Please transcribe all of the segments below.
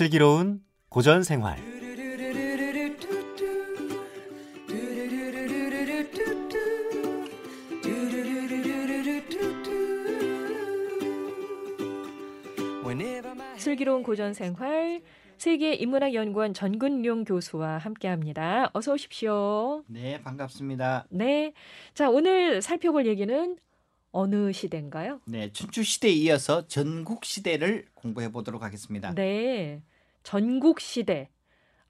슬기로운 고전 생활. 슬기로운 고전 생활 세계 인문학 연구원 전근용 교수와 함께합니다. 어서 오십시오. 네, 반갑습니다. 네. 자, 오늘 살펴볼 얘기는 어느 시대인가요? 네, 춘추 시대에 이어서 전국 시대를 공부해 보도록 하겠습니다. 네. 전국 시대.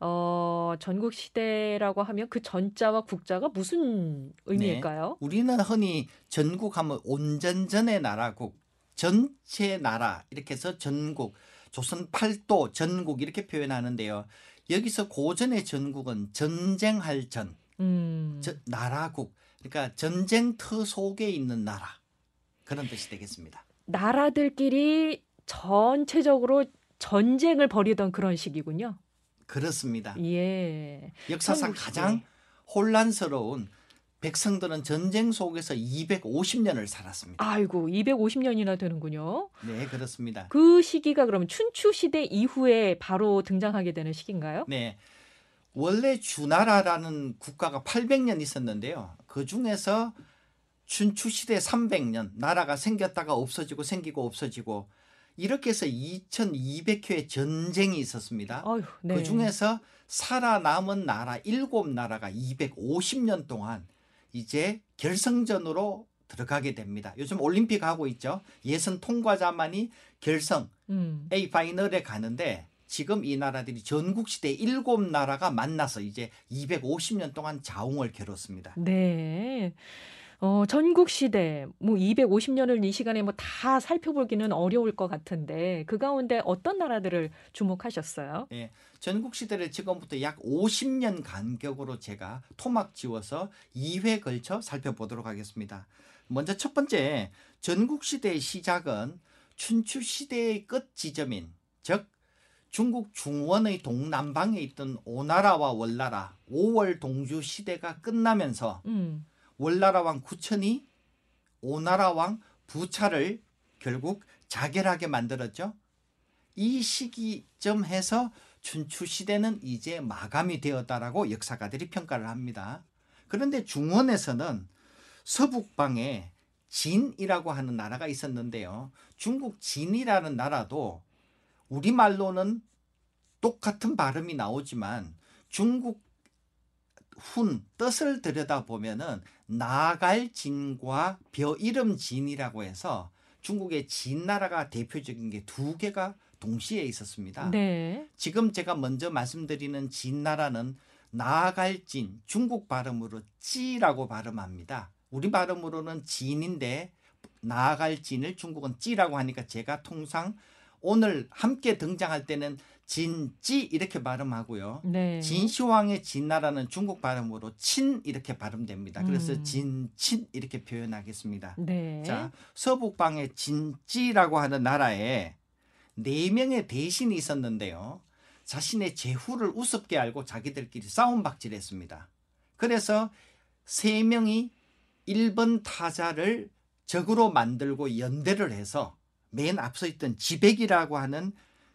어, 전국 시대라고 하면 그 전자와 국자가 무슨 의미일까요? 우리는 흔히 전국 하면 온전전의 나라국, 전체 나라 이렇게 해서 전국, 조선 팔도 전국 이렇게 표현하는데요. 여기서 고전의 전국은 전쟁할 전, 음. 저- 나라국, 그러니까 전쟁터 속에 있는 나라 그런 뜻이 되겠습니다. 나라들끼리 전체적으로 전쟁을 벌이던 그런 시기군요. 그렇습니다. 예. 역사상. 가장 혼란스러운 백성들은 전쟁 속에서 250년을 살았습니다. 아이고, 250년이나 되는군요. 네, 그렇습니다. 그 시기가 그러면 춘추 시대 이후에 바로 등장하게 되는 시기인가요? 네. 원래 주나라라는 국가가 800년 있었는데요. 그 중에서 춘추 시대 300년 나라가 생겼다가 없어지고 생기고 없어지고 이렇게 해서 2200회의 전쟁이 있었습니다. 아유, 네. 그 중에서 살아남은 나라 일곱 나라가 250년 동안 이제 결승전으로 들어가게 됩니다. 요즘 올림픽 하고 있죠. 예선 통과자만이 결성 음. A 파이널에 가는데 지금 이 나라들이 전국 시대 일곱 나라가 만나서 이제 250년 동안 자웅을 겨뤘습니다. 네. 어, 전국 시대, 뭐 250년을 이 시간에 뭐 다 살펴보기는 어려울 것 같은데 그 가운데 어떤 나라들을 주목하셨어요? 예, 전국 시대를 지금부터 약 50년 간격으로 제가 토막 지워서 2회 걸쳐 살펴보도록 하겠습니다. 먼저 첫 번째, 전국 시대의 시작은 춘추 시대의 끝 지점인 즉 중국 중원의 동남방에 있던 오나라와 월나라, 오월 동주 시대가 끝나면서 음. 월나라 왕 구천이 오나라 왕 부차를 결국 자결하게 만들었죠. 이 시기점 해서 춘추 시대는 이제 마감이 되었다라고 역사가들이 평가를 합니다. 그런데 중원에서는 서북방에 진이라고 하는 나라가 있었는데요. 중국 진이라는 나라도 우리말로는 똑같은 발음이 나오지만 중국 훈 뜻을 들여다 보면은 나갈 진과 벼 이름 진이라고 해서 중국의 진 나라가 대표적인 게 두 개가 동시에 있었습니다. 네. 지금 제가 먼저 말씀드리는 진 나라는 나갈 진 중국 발음으로 찌라고 발음합니다. 우리 발음으로는 진인데 나갈 진을 중국은 찌라고 하니까 제가 통상 오늘 함께 등장할 때는 진찌 이렇게 발음하고요. 네. 진시황의 진나라는 중국 발음으로 친 이렇게 발음됩니다. 그래서 음. 진친 이렇게 표현하겠습니다. 네. 자, 서북방의 진찌라고 하는 나라에 네 명의 대신이 있었는데요. 자신의 제후를 우습게 알고 자기들끼리 싸움박질했습니다. 그래서 세 명이 1번 타자를 적으로 만들고 연대를 해서 맨 앞서 있던 지백이라고 하는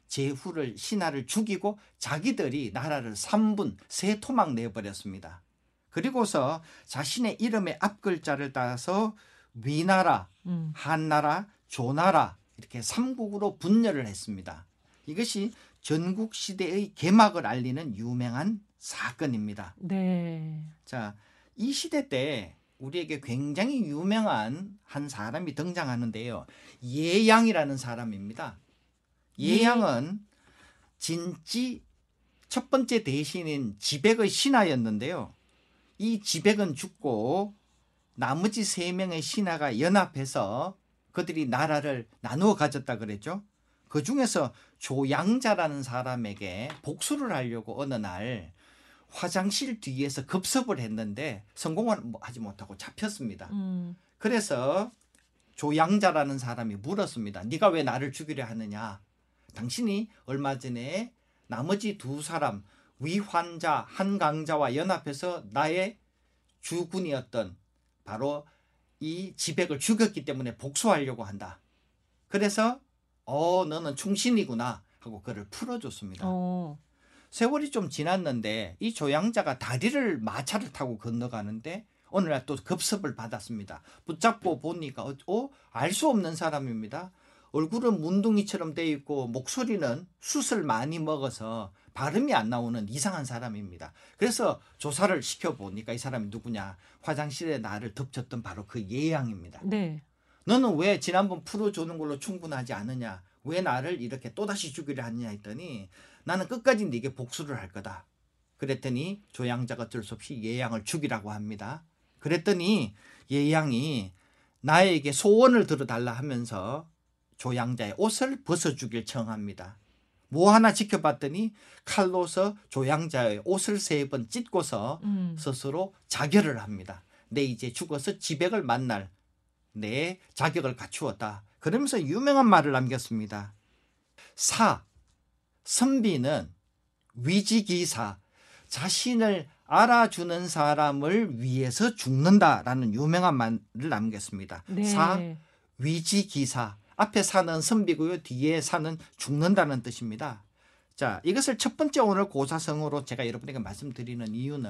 제후를 신하를 죽이고 자기들이 나라를 3분 세 토막 내버렸습니다. 그리고서 자신의 이름의 앞 글자를 따서 위나라, 음. 한나라, 조나라 이렇게 삼국으로 분열을 했습니다. 이것이 전국 시대의 개막을 알리는 유명한 사건입니다. 네. 자, 이 시대 때 우리에게 굉장히 유명한 한 사람이 등장하는데요. 예양이라는 사람입니다. 예양은 진지 첫 번째 대신인 지백의 신하였는데요. 이 지백은 죽고 나머지 세 명의 신하가 연합해서 그들이 나라를 나누어 가졌다 그랬죠. 그 중에서 조양자라는 사람에게 복수를 하려고 어느 날 화장실 뒤에서 급습을 했는데 성공을 뭐 하지 못하고 잡혔습니다. 음. 그래서 조양자라는 사람이 물었습니다. 네가 왜 나를 죽이려 하느냐? 당신이 얼마 전에 나머지 두 사람 위환자, 한강자와 연합해서 나의 주군이었던 바로 이 지백을 죽였기 때문에 복수하려고 한다. 그래서 어 너는 충신이구나 하고 그를 풀어줬습니다. 어. 세월이 좀 지났는데 이 조양자가 다리를 마차를 타고 건너가는데 어느 날또 급습을 받았습니다. 붙잡고 보니까 어, 알 수 없는 사람입니다. 얼굴은 문둥이처럼 돼 있고 목소리는 숯을 많이 먹어서 발음이 안 나오는 이상한 사람입니다. 그래서 조사를 시켜 보니까 이 사람이 누구냐? 화장실에 나를 덮쳤던 바로 그 예양입니다. 네. 너는 왜 지난번 풀어주는 걸로 충분하지 않느냐? 왜 나를 이렇게 또다시 죽이려 하느냐 했더니 나는 끝까지 네게 복수를 할 거다. 그랬더니 조양자가 어쩔 수 없이 예양을 죽이라고 합니다. 그랬더니 예양이 나에게 소원을 들어달라 하면서 조양자의 옷을 벗어주길 청합니다. 뭐 하나 지켜봤더니 칼로서 조양자의 옷을 세 번 찢고서 음. 스스로 자결을 합니다. 내 이제 죽어서 지백을 만날 내 자격을 갖추었다. 그러면서 유명한 말을 남겼습니다. 사, 선비는 위지기사, 자신을 알아주는 사람을 위해서 죽는다라는 유명한 말을 남겼습니다. 네. 사, 위지기사. 앞에 사는 선비고요. 뒤에 사는 죽는다는 뜻입니다. 자, 이것을 첫 번째 오늘 고사성으로 제가 여러분에게 말씀드리는 이유는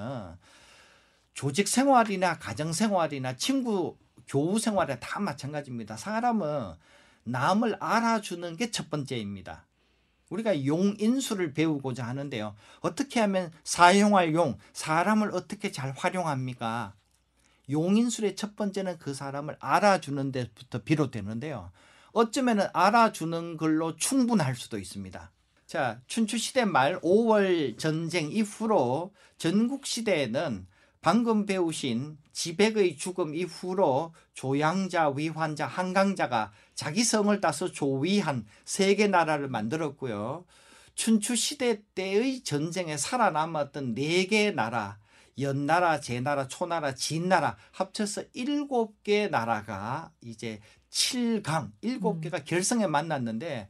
조직 생활이나 가정 생활이나 친구 교우 생활에 다 마찬가지입니다. 사람은 남을 알아주는 게 첫 번째입니다. 우리가 용인수를 배우고자 하는데요. 어떻게 하면 사용할 용, 사람을 어떻게 잘 활용합니까? 용인술의 첫 번째는 그 사람을 알아주는 데부터 비롯되는데요. 어쩌면 알아주는 걸로 충분할 수도 있습니다. 자, 춘추시대 말 5월 전쟁 이후로 전국시대에는 방금 배우신 지백의 죽음 이후로 조양자, 위환자, 한강자가 자기 성을 따서 조위한 세계 나라를 만들었고요. 춘추 시대 때의 전쟁에 살아남았던 네 개 나라, 연나라, 제나라, 초나라, 진나라 합쳐서 일곱 개 나라가 이제 칠강 일곱 개가 결성에 만났는데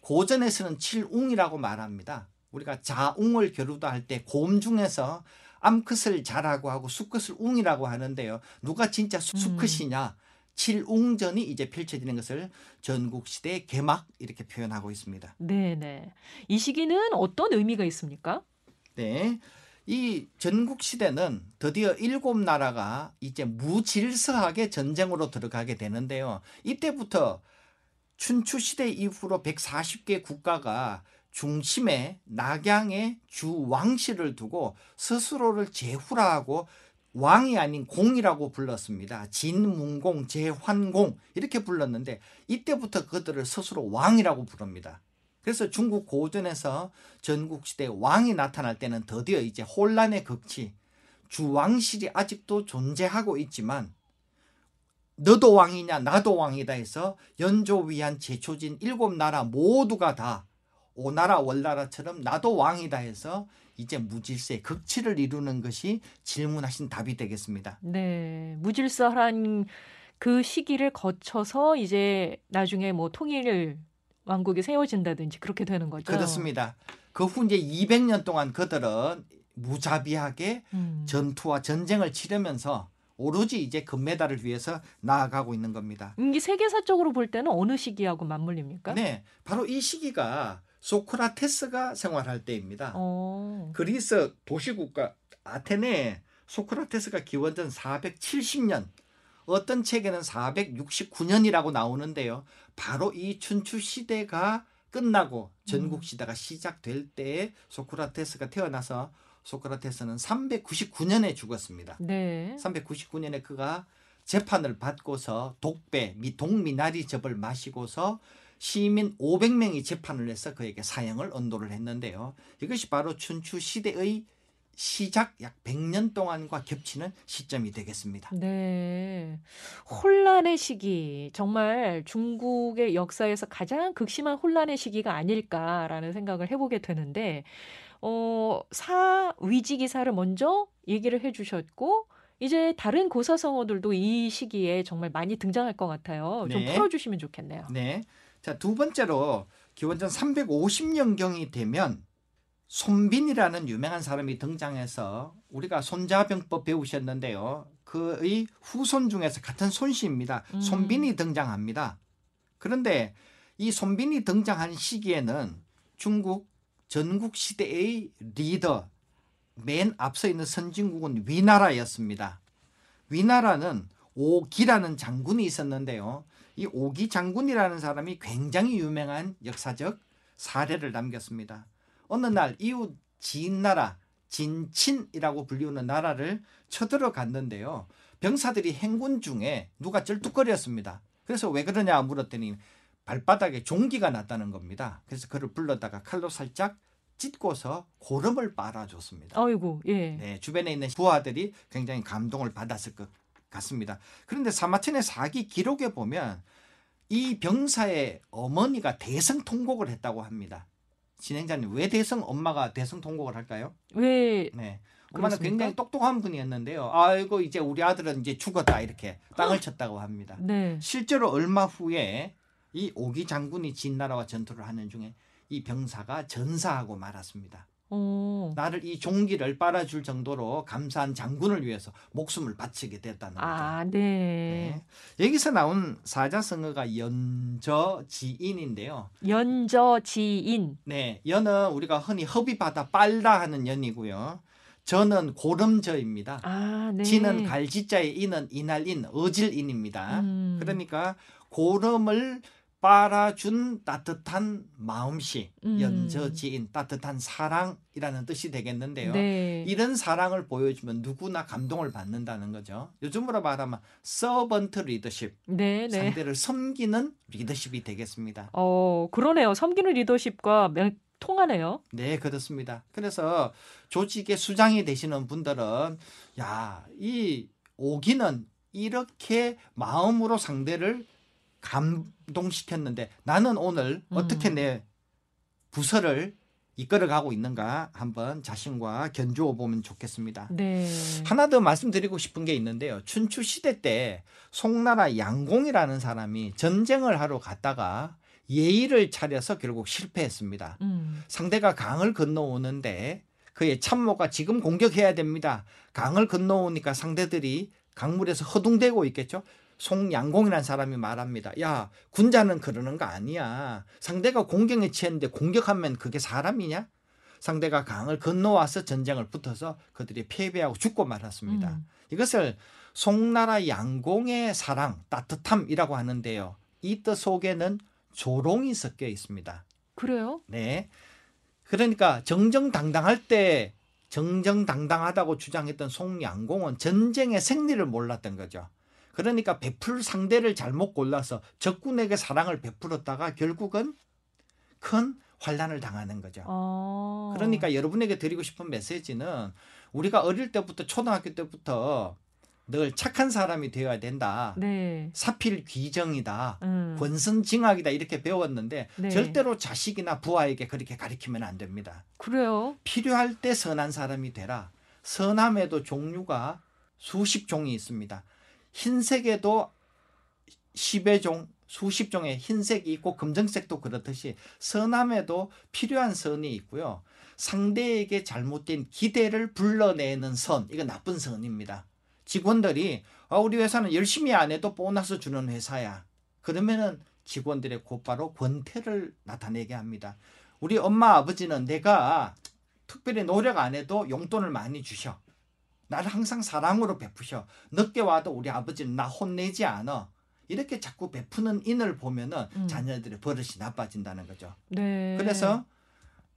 고전에서는 칠웅이라고 말합니다. 우리가 자웅을 겨루다 할 때 곰 중에서 암컷을 자라고 하고 수컷을 웅이라고 하는데요. 누가 진짜 수- 수컷이냐? 칠웅전이 이제 펼쳐지는 것을 전국시대 개막 이렇게 표현하고 있습니다. 네, 네. 이 시기는 어떤 의미가 있습니까? 네. 이 전국 시대는 드디어 일곱 나라가 이제 무질서하게 전쟁으로 들어가게 되는데요. 이때부터 춘추 시대 이후로 140개 국가가 중심에 낙양의 주 왕실을 두고 스스로를 제후라 하고 왕이 아닌 공이라고 불렀습니다. 진문공, 제환공 이렇게 불렀는데 이때부터 그들을 스스로 왕이라고 부릅니다. 그래서 중국 고전에서 전국 시대 왕이 나타날 때는 드디어 이제 혼란의 극치 주왕실이 아직도 존재하고 있지만 너도 왕이냐 나도 왕이다 해서 연조 위한 제초진 일곱 나라 모두가 다 오나라 월나라처럼 나도 왕이다 해서 이제 무질서의 극치를 이루는 것이 질문하신 답이 되겠습니다. 네, 무질서한 그 시기를 거쳐서 이제 나중에 뭐 통일 왕국이 세워진다든지 그렇게 되는 거죠. 그렇습니다. 그 후 이제 200년 동안 그들은 무자비하게 음. 전투와 전쟁을 치르면서 오로지 이제 금메달을 위해서 나아가고 있는 겁니다. 이게 세계사적으로 볼 때는 어느 시기하고 맞물립니까? 네, 바로 이 시기가 소크라테스가 생활할 때입니다. 어. 그리스 도시국가 아테네 소크라테스가 기원전 470년 어떤 책에는 469년이라고 나오는데요. 바로 이 춘추 시대가 끝나고 전국 시대가 시작될 때에 소크라테스가 태어나서 소크라테스는 399년에 죽었습니다. 네. 399년에 그가 재판을 받고서 독배, 미 동미나리 즙을 마시고서 시민 500명이 재판을 해서 그에게 사형을 언도를 했는데요. 이것이 바로 춘추 시대의 시작 약 100년 동안과 겹치는 시점이 되겠습니다. 네. 혼란의 시기. 정말 중국의 역사에서 가장 극심한 혼란의 시기가 아닐까라는 생각을 해보게 되는데, 어, 사 위지기사를 먼저 얘기를 해주셨고, 이제 다른 고사성어들도 이 시기에 정말 많이 등장할 것 같아요. 좀 네. 풀어주시면 좋겠네요. 네. 자, 두 번째로 기원전 350년경이 되면 손빈이라는 유명한 사람이 등장해서 우리가 손자병법 배우셨는데요. 그의 후손 중에서 같은 손씨입니다. 음. 손빈이 등장합니다. 그런데 이 손빈이 등장한 시기에는 중국 전국 시대의 리더 맨 앞서 있는 선진국은 위나라였습니다. 위나라는 오기라는 장군이 있었는데요. 이 오기 장군이라는 사람이 굉장히 유명한 역사적 사례를 남겼습니다. 어느 날 이웃 진나라 진친이라고 불리우는 나라를 쳐들어갔는데요. 병사들이 행군 중에 누가 쩔뚝거렸습니다. 그래서 왜 그러냐 물었더니 발바닥에 종기가 났다는 겁니다. 그래서 그를 불러다가 칼로 살짝 찢고서 고름을 빨아줬습니다. 아이고, 예. 네, 주변에 있는 부하들이 굉장히 감동을 받았을 것 같습니다. 그런데 사마천의 사기 기록에 보면 이 병사의 어머니가 대성통곡을 했다고 합니다. 진행자님, 왜 대성 엄마가 대성통곡을 할까요? 왜 네. 엄마는 그렇습니까? 굉장히 똑똑한 분이었는데요. 아이고 이제 우리 아들은 이제 죽었다 이렇게 땅을 쳤다고 합니다. 네. 실제로 얼마 후에 이 오기 장군이 진나라와 전투를 하는 중에 이 병사가 전사하고 말았습니다. 어. 나를 이 종기를 빨아줄 정도로 감사한 장군을 위해서 목숨을 바치게 됐다는 거죠. 아, 네. 네. 여기서 나온 사자성어가 연저지인인데요. 연저지인. 네, 연은 우리가 흔히 허비바다 빨다 하는 연이고요. 저는 고름저입니다. 아, 네. 지는 갈지자의 인은 이날인 어질인입니다. 음. 그러니까 고름을 빨아준 따뜻한 마음씨, 음. 연저 지인, 따뜻한 사랑이라는 뜻이 되겠는데요. 네. 이런 사랑을 보여주면 누구나 감동을 받는다는 거죠. 요즘으로 말하면 서번트 리더십, 네, 네. 상대를 섬기는 리더십이 되겠습니다. 어, 그러네요. 섬기는 리더십과 명- 통하네요. 네, 그렇습니다. 그래서 조직의 수장이 되시는 분들은 야, 이 오기는 이렇게 마음으로 상대를 감동시켰는데 나는 오늘 음. 어떻게 내 부서를 이끌어가고 있는가 한번 자신과 견주어 보면 좋겠습니다. 네. 하나 더 말씀드리고 싶은 게 있는데요. 춘추 시대 때 송나라 양공이라는 사람이 전쟁을 하러 갔다가 예의를 차려서 결국 실패했습니다. 음. 상대가 강을 건너오는데 그의 참모가 지금 공격해야 됩니다. 강을 건너오니까 상대들이 강물에서 허둥대고 있겠죠. 송양공이라는 사람이 말합니다. 야, 군자는 그러는 거 아니야. 상대가 공격에 취했는데 공격하면 그게 사람이냐? 상대가 강을 건너와서 전쟁을 붙어서 그들이 패배하고 죽고 말았습니다. 음. 이것을 송나라 양공의 사랑, 따뜻함이라고 하는데요. 이 뜻 속에는 조롱이 섞여 있습니다. 그래요? 네. 그러니까 정정당당할 때 정정당당하다고 주장했던 송양공은 전쟁의 생리를 몰랐던 거죠. 그러니까 베풀 상대를 잘못 골라서 적군에게 사랑을 베풀었다가 결국은 큰 환란을 당하는 거죠. 어. 그러니까 여러분에게 드리고 싶은 메시지는 우리가 어릴 때부터 초등학교 때부터 늘 착한 사람이 되어야 된다. 네. 사필 귀정이다. 음. 권선징악이다 이렇게 배웠는데 네. 절대로 자식이나 부하에게 그렇게 가르치면 안 됩니다. 그래요. 필요할 때 선한 사람이 되라. 선함에도 종류가 수십 종이 있습니다. 흰색에도 10의 종, 수십 종의 흰색이 있고 검정색도 그렇듯이 선함에도 필요한 선이 있고요. 상대에게 잘못된 기대를 불러내는 선, 이거 나쁜 선입니다. 직원들이 아, 우리 회사는 열심히 안 해도 보너스 주는 회사야. 그러면은 직원들의 곧바로 권태를 나타내게 합니다. 우리 엄마 아버지는 내가 특별히 노력 안 해도 용돈을 많이 주셔. 나를 항상 사랑으로 베푸셔. 늦게 와도 우리 아버지는 나 혼내지 않아. 이렇게 자꾸 베푸는 인을 보면은 음. 자녀들의 버릇이 나빠진다는 거죠. 네. 그래서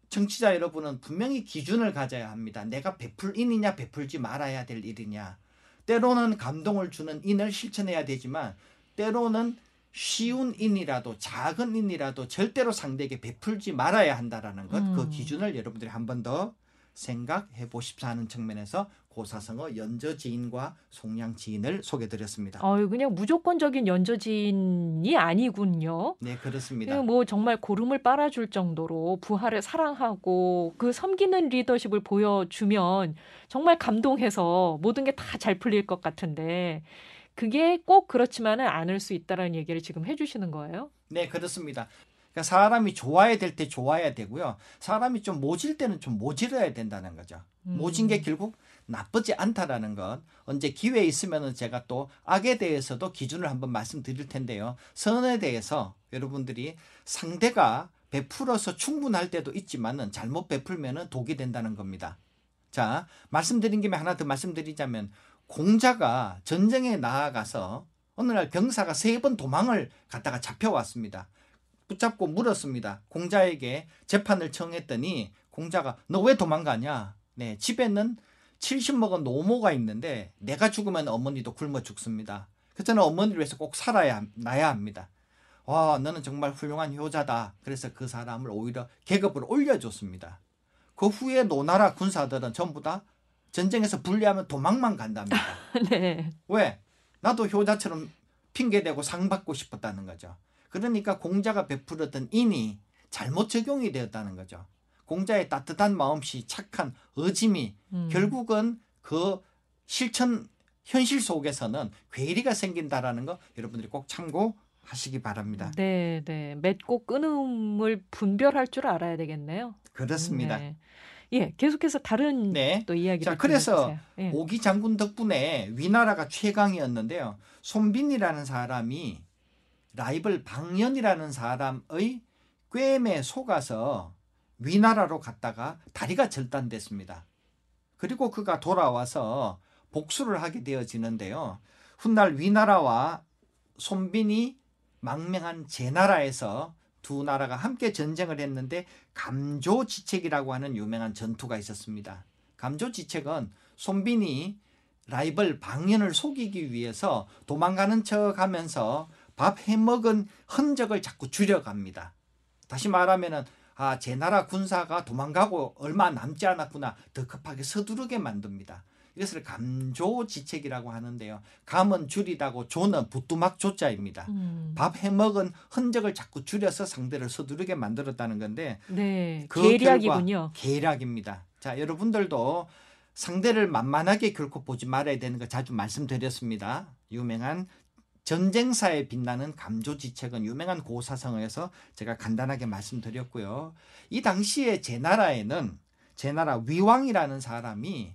정치자 여러분은 분명히 기준을 가져야 합니다. 내가 베풀 인이냐 베풀지 말아야 될 일이냐. 때로는 감동을 주는 인을 실천해야 되지만 때로는 쉬운 인이라도 작은 인이라도 절대로 상대에게 베풀지 말아야 한다라는 것. 그 음. 기준을 여러분들이 한 번 더 생각해 보십사 하는 측면에서 고사성어 연저 지인과 송량지인을 소개드렸습니다. 어, 그냥 무조건적인 연저 지인이 아니군요. 네 그렇습니다. 뭐 정말 고름을 빨아줄 정도로 부하를 사랑하고 그 섬기는 리더십을 보여주면 정말 감동해서 모든 게 다 잘 풀릴 것 같은데 그게 꼭 그렇지만은 않을 수 있다라는 얘기를 지금 해주시는 거예요. 네, 그렇습니다. 그러니까 사람이 좋아야 될 때 좋아야 되고요. 사람이 좀 모질 때는 좀 모질어야 된다는 거죠. 음. 모진 게 결국 나쁘지 않다라는 건 언제 기회 있으면은 제가 또 악에 대해서도 기준을 한번 말씀드릴 텐데요. 선에 대해서 여러분들이 상대가 베풀어서 충분할 때도 있지만은 잘못 베풀면은 독이 된다는 겁니다. 자, 말씀드린 김에 하나 더 말씀드리자면 공자가 전쟁에 나아가서 어느 날 병사가 세 번 도망을 갔다가 잡혀왔습니다. 붙잡고 물었습니다. 공자에게 재판을 청했더니 공자가 너 왜 도망가냐? 네, 집에는 70 먹은 노모가 있는데 내가 죽으면 어머니도 굶어 죽습니다. 그래서 어머니를 위해서 꼭 살아야 나야 합니다. 와, 너는 정말 훌륭한 효자다. 그래서 그 사람을 오히려 계급을 올려줬습니다. 그 후에 노나라 군사들은 전부 다 전쟁에서 분리하면 도망만 간답니다. 네. 왜? 나도 효자처럼 핑계대고 상 받고 싶었다는 거죠. 그러니까 공자가 베풀었던 인이 잘못 적용이 되었다는 거죠. 공자의 따뜻한 마음씨, 착한 어짐이 음. 결국은 그 실천 현실 속에서는 괴리가 생긴다라는 거 여러분들이 꼭 참고 하시기 바랍니다. 네, 네. 맺고 끊음을 분별할 줄 알아야 되겠네요. 그렇습니다. 네. 예, 계속해서 다른 네. 또 이야기를 자, 그래서. 예. 오기 장군 덕분에 위나라가 최강이었는데요. 손빈이라는 사람이 라이벌 방연이라는 사람의 꿰매 속아서 위나라로 갔다가 다리가 절단됐습니다. 그리고 그가 돌아와서 복수를 하게 되어지는데요. 훗날 위나라와 손빈이 망명한 제나라에서 두 나라가 함께 전쟁을 했는데 감조지책이라고 하는 유명한 전투가 있었습니다. 감조지책은 손빈이 라이벌 방연을 속이기 위해서 도망가는 척 하면서 밥 해먹은 흔적을 자꾸 줄여갑니다. 다시 말하면은 아, 제 나라 군사가 도망가고 얼마 남지 않았구나. 더 급하게 서두르게 만듭니다. 이것을 감조지책이라고 하는데요. 감은 줄이다고 조는 부뚜막 조자입니다. 음. 밥 해먹은 흔적을 자꾸 줄여서 상대를 서두르게 만들었다는 건데 네. 그 계략이군요. 계략입니다. 자, 여러분들도 상대를 만만하게 결코 보지 말아야 되는 거 자주 말씀드렸습니다. 유명한 전쟁사에 빛나는 감조지책은 유명한 고사성어에서 제가 간단하게 말씀드렸고요. 이 당시에 제 나라에는 제 나라 위왕이라는 사람이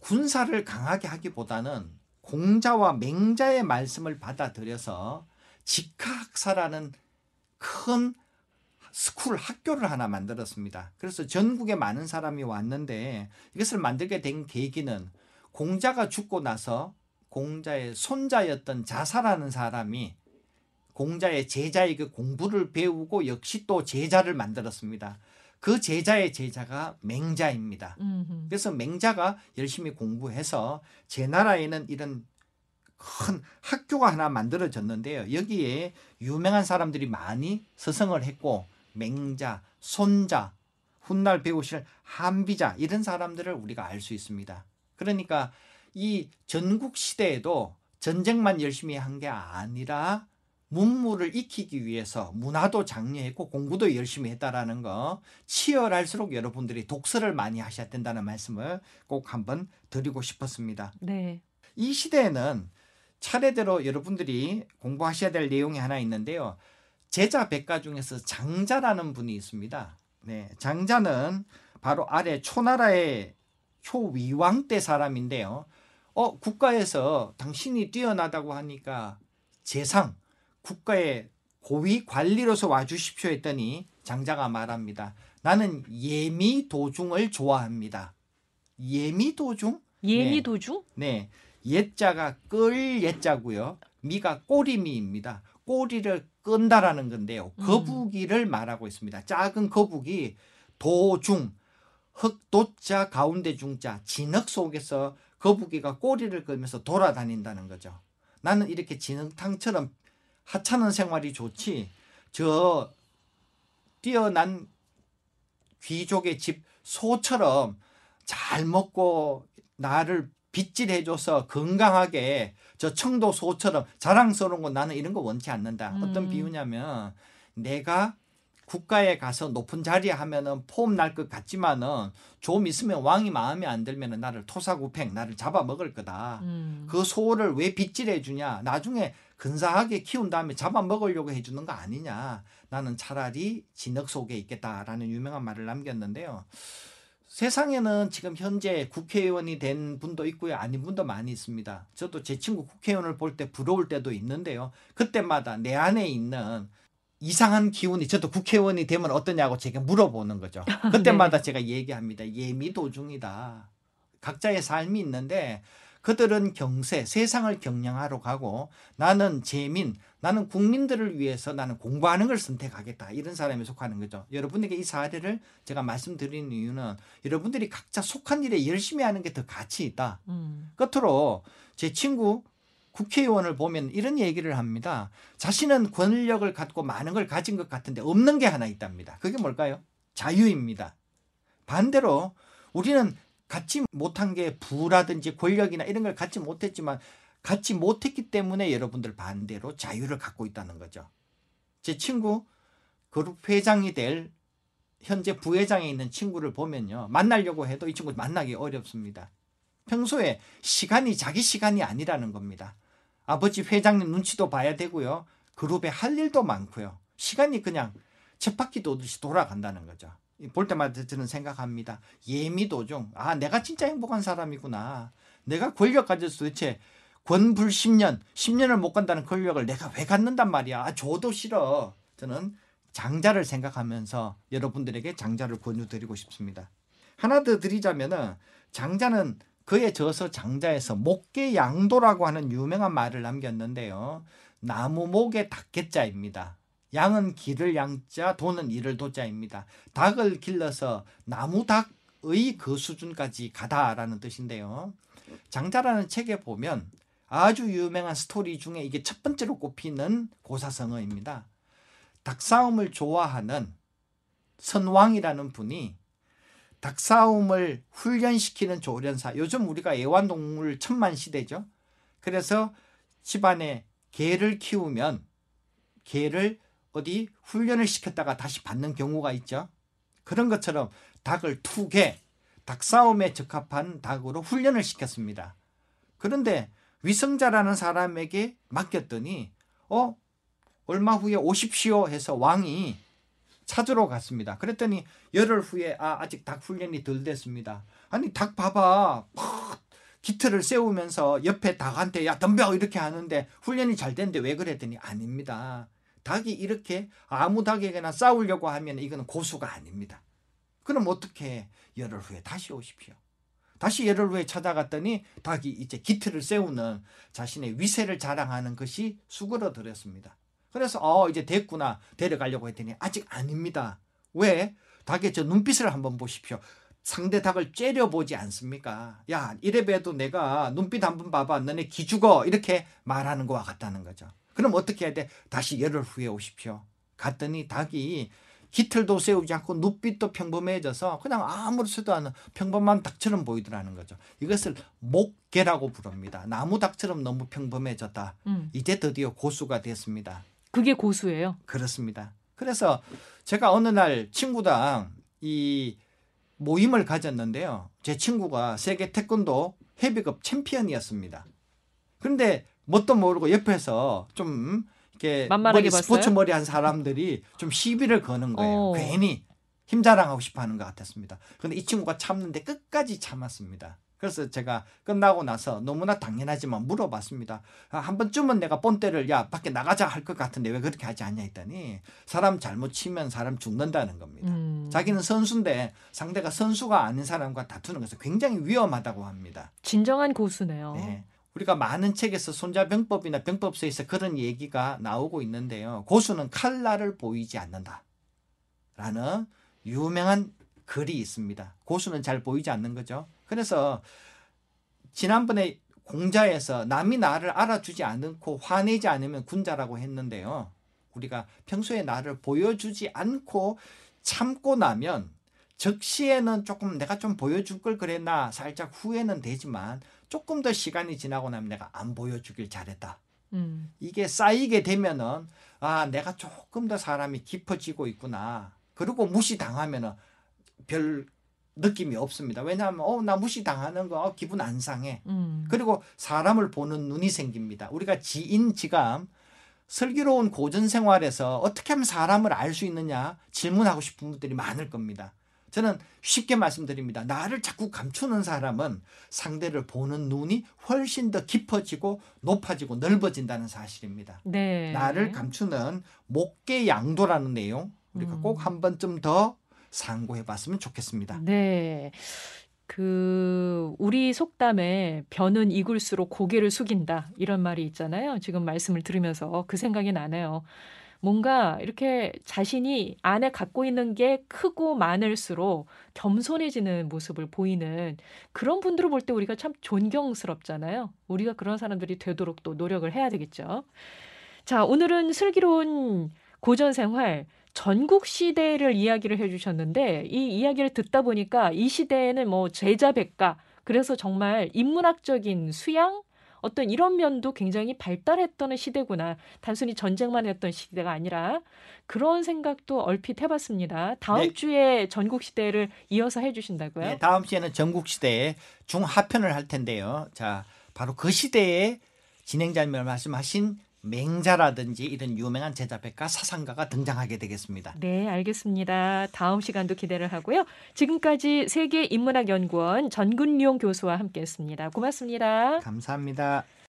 군사를 강하게 하기보다는 공자와 맹자의 말씀을 받아들여서 직하학사라는 큰 school 학교를 하나 만들었습니다. 그래서 전국에 많은 사람이 왔는데 이것을 만들게 된 계기는 공자가 죽고 나서 공자의 손자였던 자사라는 사람이 공자의 제자에게 공부를 배우고 역시 또 제자를 만들었습니다. 그 제자의 제자가 맹자입니다. 음흠. 그래서 맹자가 열심히 공부해서 제 나라에는 이런 큰 학교가 하나 만들어졌는데요. 여기에 유명한 사람들이 많이 서성을 했고 맹자, 손자, 훗날 배우실 한비자 이런 사람들을 우리가 알 수 있습니다. 그러니까 이 전국 시대에도 전쟁만 열심히 한 게 아니라 문무를 익히기 위해서 문화도 장려했고 공부도 열심히 했다라는 거 치열할수록 여러분들이 독서를 많이 하셔야 된다는 말씀을 꼭 한번 드리고 싶었습니다. 네. 이 시대에는 차례대로 여러분들이 공부하셔야 될 내용이 하나 있는데요. 제자 백가 중에서 장자라는 분이 있습니다. 네, 장자는 바로 아래 초나라의 초위왕 때 사람인데요. 어, 국가에서 당신이 뛰어나다고 하니까 재상, 국가의 고위 관리로서 와주십시오 했더니 장자가 말합니다. 나는 예미 도중을 좋아합니다. 예미 도중? 예미 네. 도중? 네. 예자가 끌 예자고요. 미가 꼬리미입니다. 꼬리를 끈다라는 건데요. 음. 거북이를 말하고 있습니다. 작은 거북이 도중 흑도자 가운데 중자 진흙 속에서 거북이가 꼬리를 끌면서 돌아다닌다는 거죠. 나는 이렇게 진흙탕처럼 하찮은 생활이 좋지. 저 뛰어난 귀족의 집 소처럼 잘 먹고 나를 빗질해줘서 건강하게 저 청도 소처럼 자랑스러운 거 나는 이런 거 원치 않는다. 어떤 음. 비유냐면 내가 국가에 가서 높은 자리에 하면은 폼날것 같지만은 좀 있으면 왕이 마음에 안 들면은 나를 토사구팽 나를 잡아먹을 거다. 음. 그 소를 왜 빗질해 주냐? 나중에 근사하게 키운 다음에 잡아먹으려고 해주는 거 아니냐? 나는 차라리 진흙 속에 있겠다라는 유명한 말을 남겼는데요. 세상에는 지금 현재 국회의원이 된 분도 있고요. 아닌 분도 많이 있습니다. 저도 제 친구 국회의원을 볼 때 부러울 때도 있는데요. 그때마다 내 안에 있는 이상한 기운이 저도 국회의원이 되면 어떠냐고 제가 물어보는 거죠. 그때마다 제가 얘기합니다. 예미 도중이다. 각자의 삶이 있는데 그들은 경세, 세상을 경영하러 가고 나는 재민, 나는 국민들을 위해서 나는 공부하는 걸 선택하겠다. 이런 사람에 속하는 거죠. 여러분에게 이 사례를 제가 말씀드리는 이유는 여러분들이 각자 속한 일에 열심히 하는 게 더 가치 있다. 음. 끝으로 제 친구 국회의원을 보면 이런 얘기를 합니다. 자신은 권력을 갖고 많은 걸 가진 것 같은데 없는 게 하나 있답니다. 그게 뭘까요? 자유입니다. 반대로 우리는 갖지 못한 게 부라든지 권력이나 이런 걸 갖지 못했지만 갖지 못했기 때문에 여러분들 반대로 자유를 갖고 있다는 거죠. 제 친구 그룹 회장이 될 현재 부회장에 있는 친구를 보면요. 만나려고 해도 이 친구 만나기 어렵습니다. 평소에 시간이 자기 시간이 아니라는 겁니다. 아버지 회장님 눈치도 봐야 되고요. 그룹에 할 일도 많고요. 시간이 그냥 쳇바퀴 도듯이 돌아간다는 거죠. 볼 때마다 저는 생각합니다. 예미도중. 아, 내가 진짜 행복한 사람이구나. 내가 권력 가져서 도대체 권불 10년, 10년을 못 간다는 권력을 내가 왜 갖는단 말이야. 아, 줘도 싫어. 저는 장자를 생각하면서 여러분들에게 장자를 권유드리고 싶습니다. 하나 더 드리자면은 장자는 그에 져서 장자에서 목계 양도라고 하는 유명한 말을 남겼는데요. 나무 목에 닭개자입니다. 양은 길을 양자, 도는 이를 도자입니다. 닭을 길러서 나무 닭의 그 수준까지 가다라는 뜻인데요. 장자라는 책에 보면 아주 유명한 스토리 중에 이게 첫 번째로 꼽히는 고사성어입니다. 닭싸움을 좋아하는 선왕이라는 분이 닭싸움을 훈련시키는 조련사. 요즘 우리가 애완동물 천만 시대죠. 그래서 집안에 개를 키우면 개를 어디 훈련을 시켰다가 다시 받는 경우가 있죠. 그런 것처럼 닭을 투개, 닭싸움에 적합한 닭으로 훈련을 시켰습니다. 그런데 위성자라는 사람에게 맡겼더니 어 얼마 후에 오십시오 해서 왕이 찾으러 갔습니다. 그랬더니 열흘 후에 아 아직 닭 훈련이 덜 됐습니다. 아니 닭 봐봐 팍 기틀을 세우면서 옆에 닭한테 야 덤벼 이렇게 하는데 훈련이 잘 됐는데 왜 그랬더니 아닙니다. 닭이 이렇게 아무 닭에게나 싸우려고 하면 이거는 고수가 아닙니다. 그럼 어떻게 열흘 후에 다시 오십시오. 다시 열흘 후에 찾아갔더니 닭이 이제 기틀을 세우는 자신의 위세를 자랑하는 것이 수그러들었습니다. 그래서 어 이제 됐구나 데려가려고 했더니 아직 아닙니다. 왜? 닭의 저 눈빛을 한번 보십시오. 상대 닭을 째려보지 않습니까? 야 이래봬도 내가 눈빛 한번 봐봐 너네 기죽어 이렇게 말하는 거와 같다는 거죠. 그럼 어떻게 해야 돼? 다시 열흘 후에 오십시오. 갔더니 닭이 깃털도 세우지 않고 눈빛도 평범해져서 그냥 아무렇지도 않은 평범한 닭처럼 보이더라는 거죠. 이것을 목계라고 부릅니다. 나무 닭처럼 너무 평범해졌다. 음. 이제 드디어 고수가 됐습니다. 그게 고수예요. 그렇습니다. 그래서 제가 어느 날 친구랑 이 모임을 가졌는데요. 제 친구가 세계 태권도 헤비급 챔피언이었습니다. 그런데 뭣도 모르고 옆에서 좀 이렇게 머리? 스포츠 머리 한 사람들이 좀 시비를 거는 거예요. 어. 괜히 힘 자랑하고 싶어 하는 것 같았습니다. 근데 이 친구가 참는데 끝까지 참았습니다. 그래서 제가 끝나고 나서 너무나 당연하지만 물어봤습니다. 아, 한 번쯤은 내가 본때를 야 밖에 나가자 할 것 같은데 왜 그렇게 하지 않냐 했더니 사람 잘못 치면 사람 죽는다는 겁니다. 음. 자기는 선수인데 상대가 선수가 아닌 사람과 다투는 것은 굉장히 위험하다고 합니다. 진정한 고수네요. 네. 우리가 많은 책에서 손자병법이나 병법서에서 그런 얘기가 나오고 있는데요. 고수는 칼날을 보이지 않는다. 라는 유명한 글이 있습니다. 고수는 잘 보이지 않는 거죠. 그래서 지난번에 공자에서 남이 나를 알아주지 않고 화내지 않으면 군자라고 했는데요. 우리가 평소에 나를 보여주지 않고 참고 나면 적시에는 조금 내가 좀 보여줄 걸 그랬나 살짝 후회는 되지만 조금 더 시간이 지나고 나면 내가 안 보여주길 잘했다. 음. 이게 쌓이게 되면은 아 내가 조금 더 사람이 깊어지고 있구나. 그리고 무시당하면은 별 느낌이 없습니다. 왜냐하면 어 나 무시당하는 거 어, 기분 안 상해. 음. 그리고 사람을 보는 눈이 생깁니다. 우리가 지인 지감 슬기로운 고전 생활에서 어떻게 하면 사람을 알 수 있느냐 질문하고 싶은 분들이 많을 겁니다. 저는 쉽게 말씀드립니다. 나를 자꾸 감추는 사람은 상대를 보는 눈이 훨씬 더 깊어지고 높아지고 넓어진다는 사실입니다. 네. 나를 감추는 목계 양도라는 내용 우리가 음. 꼭한 번쯤 더 상고해 봤으면 좋겠습니다. 네. 그 우리 속담에 변은 익을수록 고개를 숙인다 이런 말이 있잖아요. 지금 말씀을 들으면서 그 생각이 나네요. 뭔가 이렇게 자신이 안에 갖고 있는 게 크고 많을수록 겸손해지는 모습을 보이는 그런 분들을 볼 때 우리가 참 존경스럽잖아요. 우리가 그런 사람들이 되도록 또 노력을 해야 되겠죠. 자, 오늘은 슬기로운 고전 생활 전국 시대를 이야기를 해주셨는데 이 이야기를 듣다 보니까 이 시대에는 뭐 제자 백가 그래서 정말 인문학적인 수양 어떤 이런 면도 굉장히 발달했던 시대구나 단순히 전쟁만 했던 시대가 아니라 그런 생각도 얼핏 해봤습니다. 다음 네. 주에 전국 시대를 이어서 해주신다고요? 네, 다음 시에는 전국 시대의 중하편을 할 텐데요. 자, 바로 그 시대에 진행자님 말씀하신 맹자라든지 이런 유명한 제자백가 사상가가 등장하게 되겠습니다. 네, 알겠습니다. 다음 시간도 기대를 하고요. 지금까지 세계인문학연구원 전근용 교수와 함께했습니다. 고맙습니다. 감사합니다.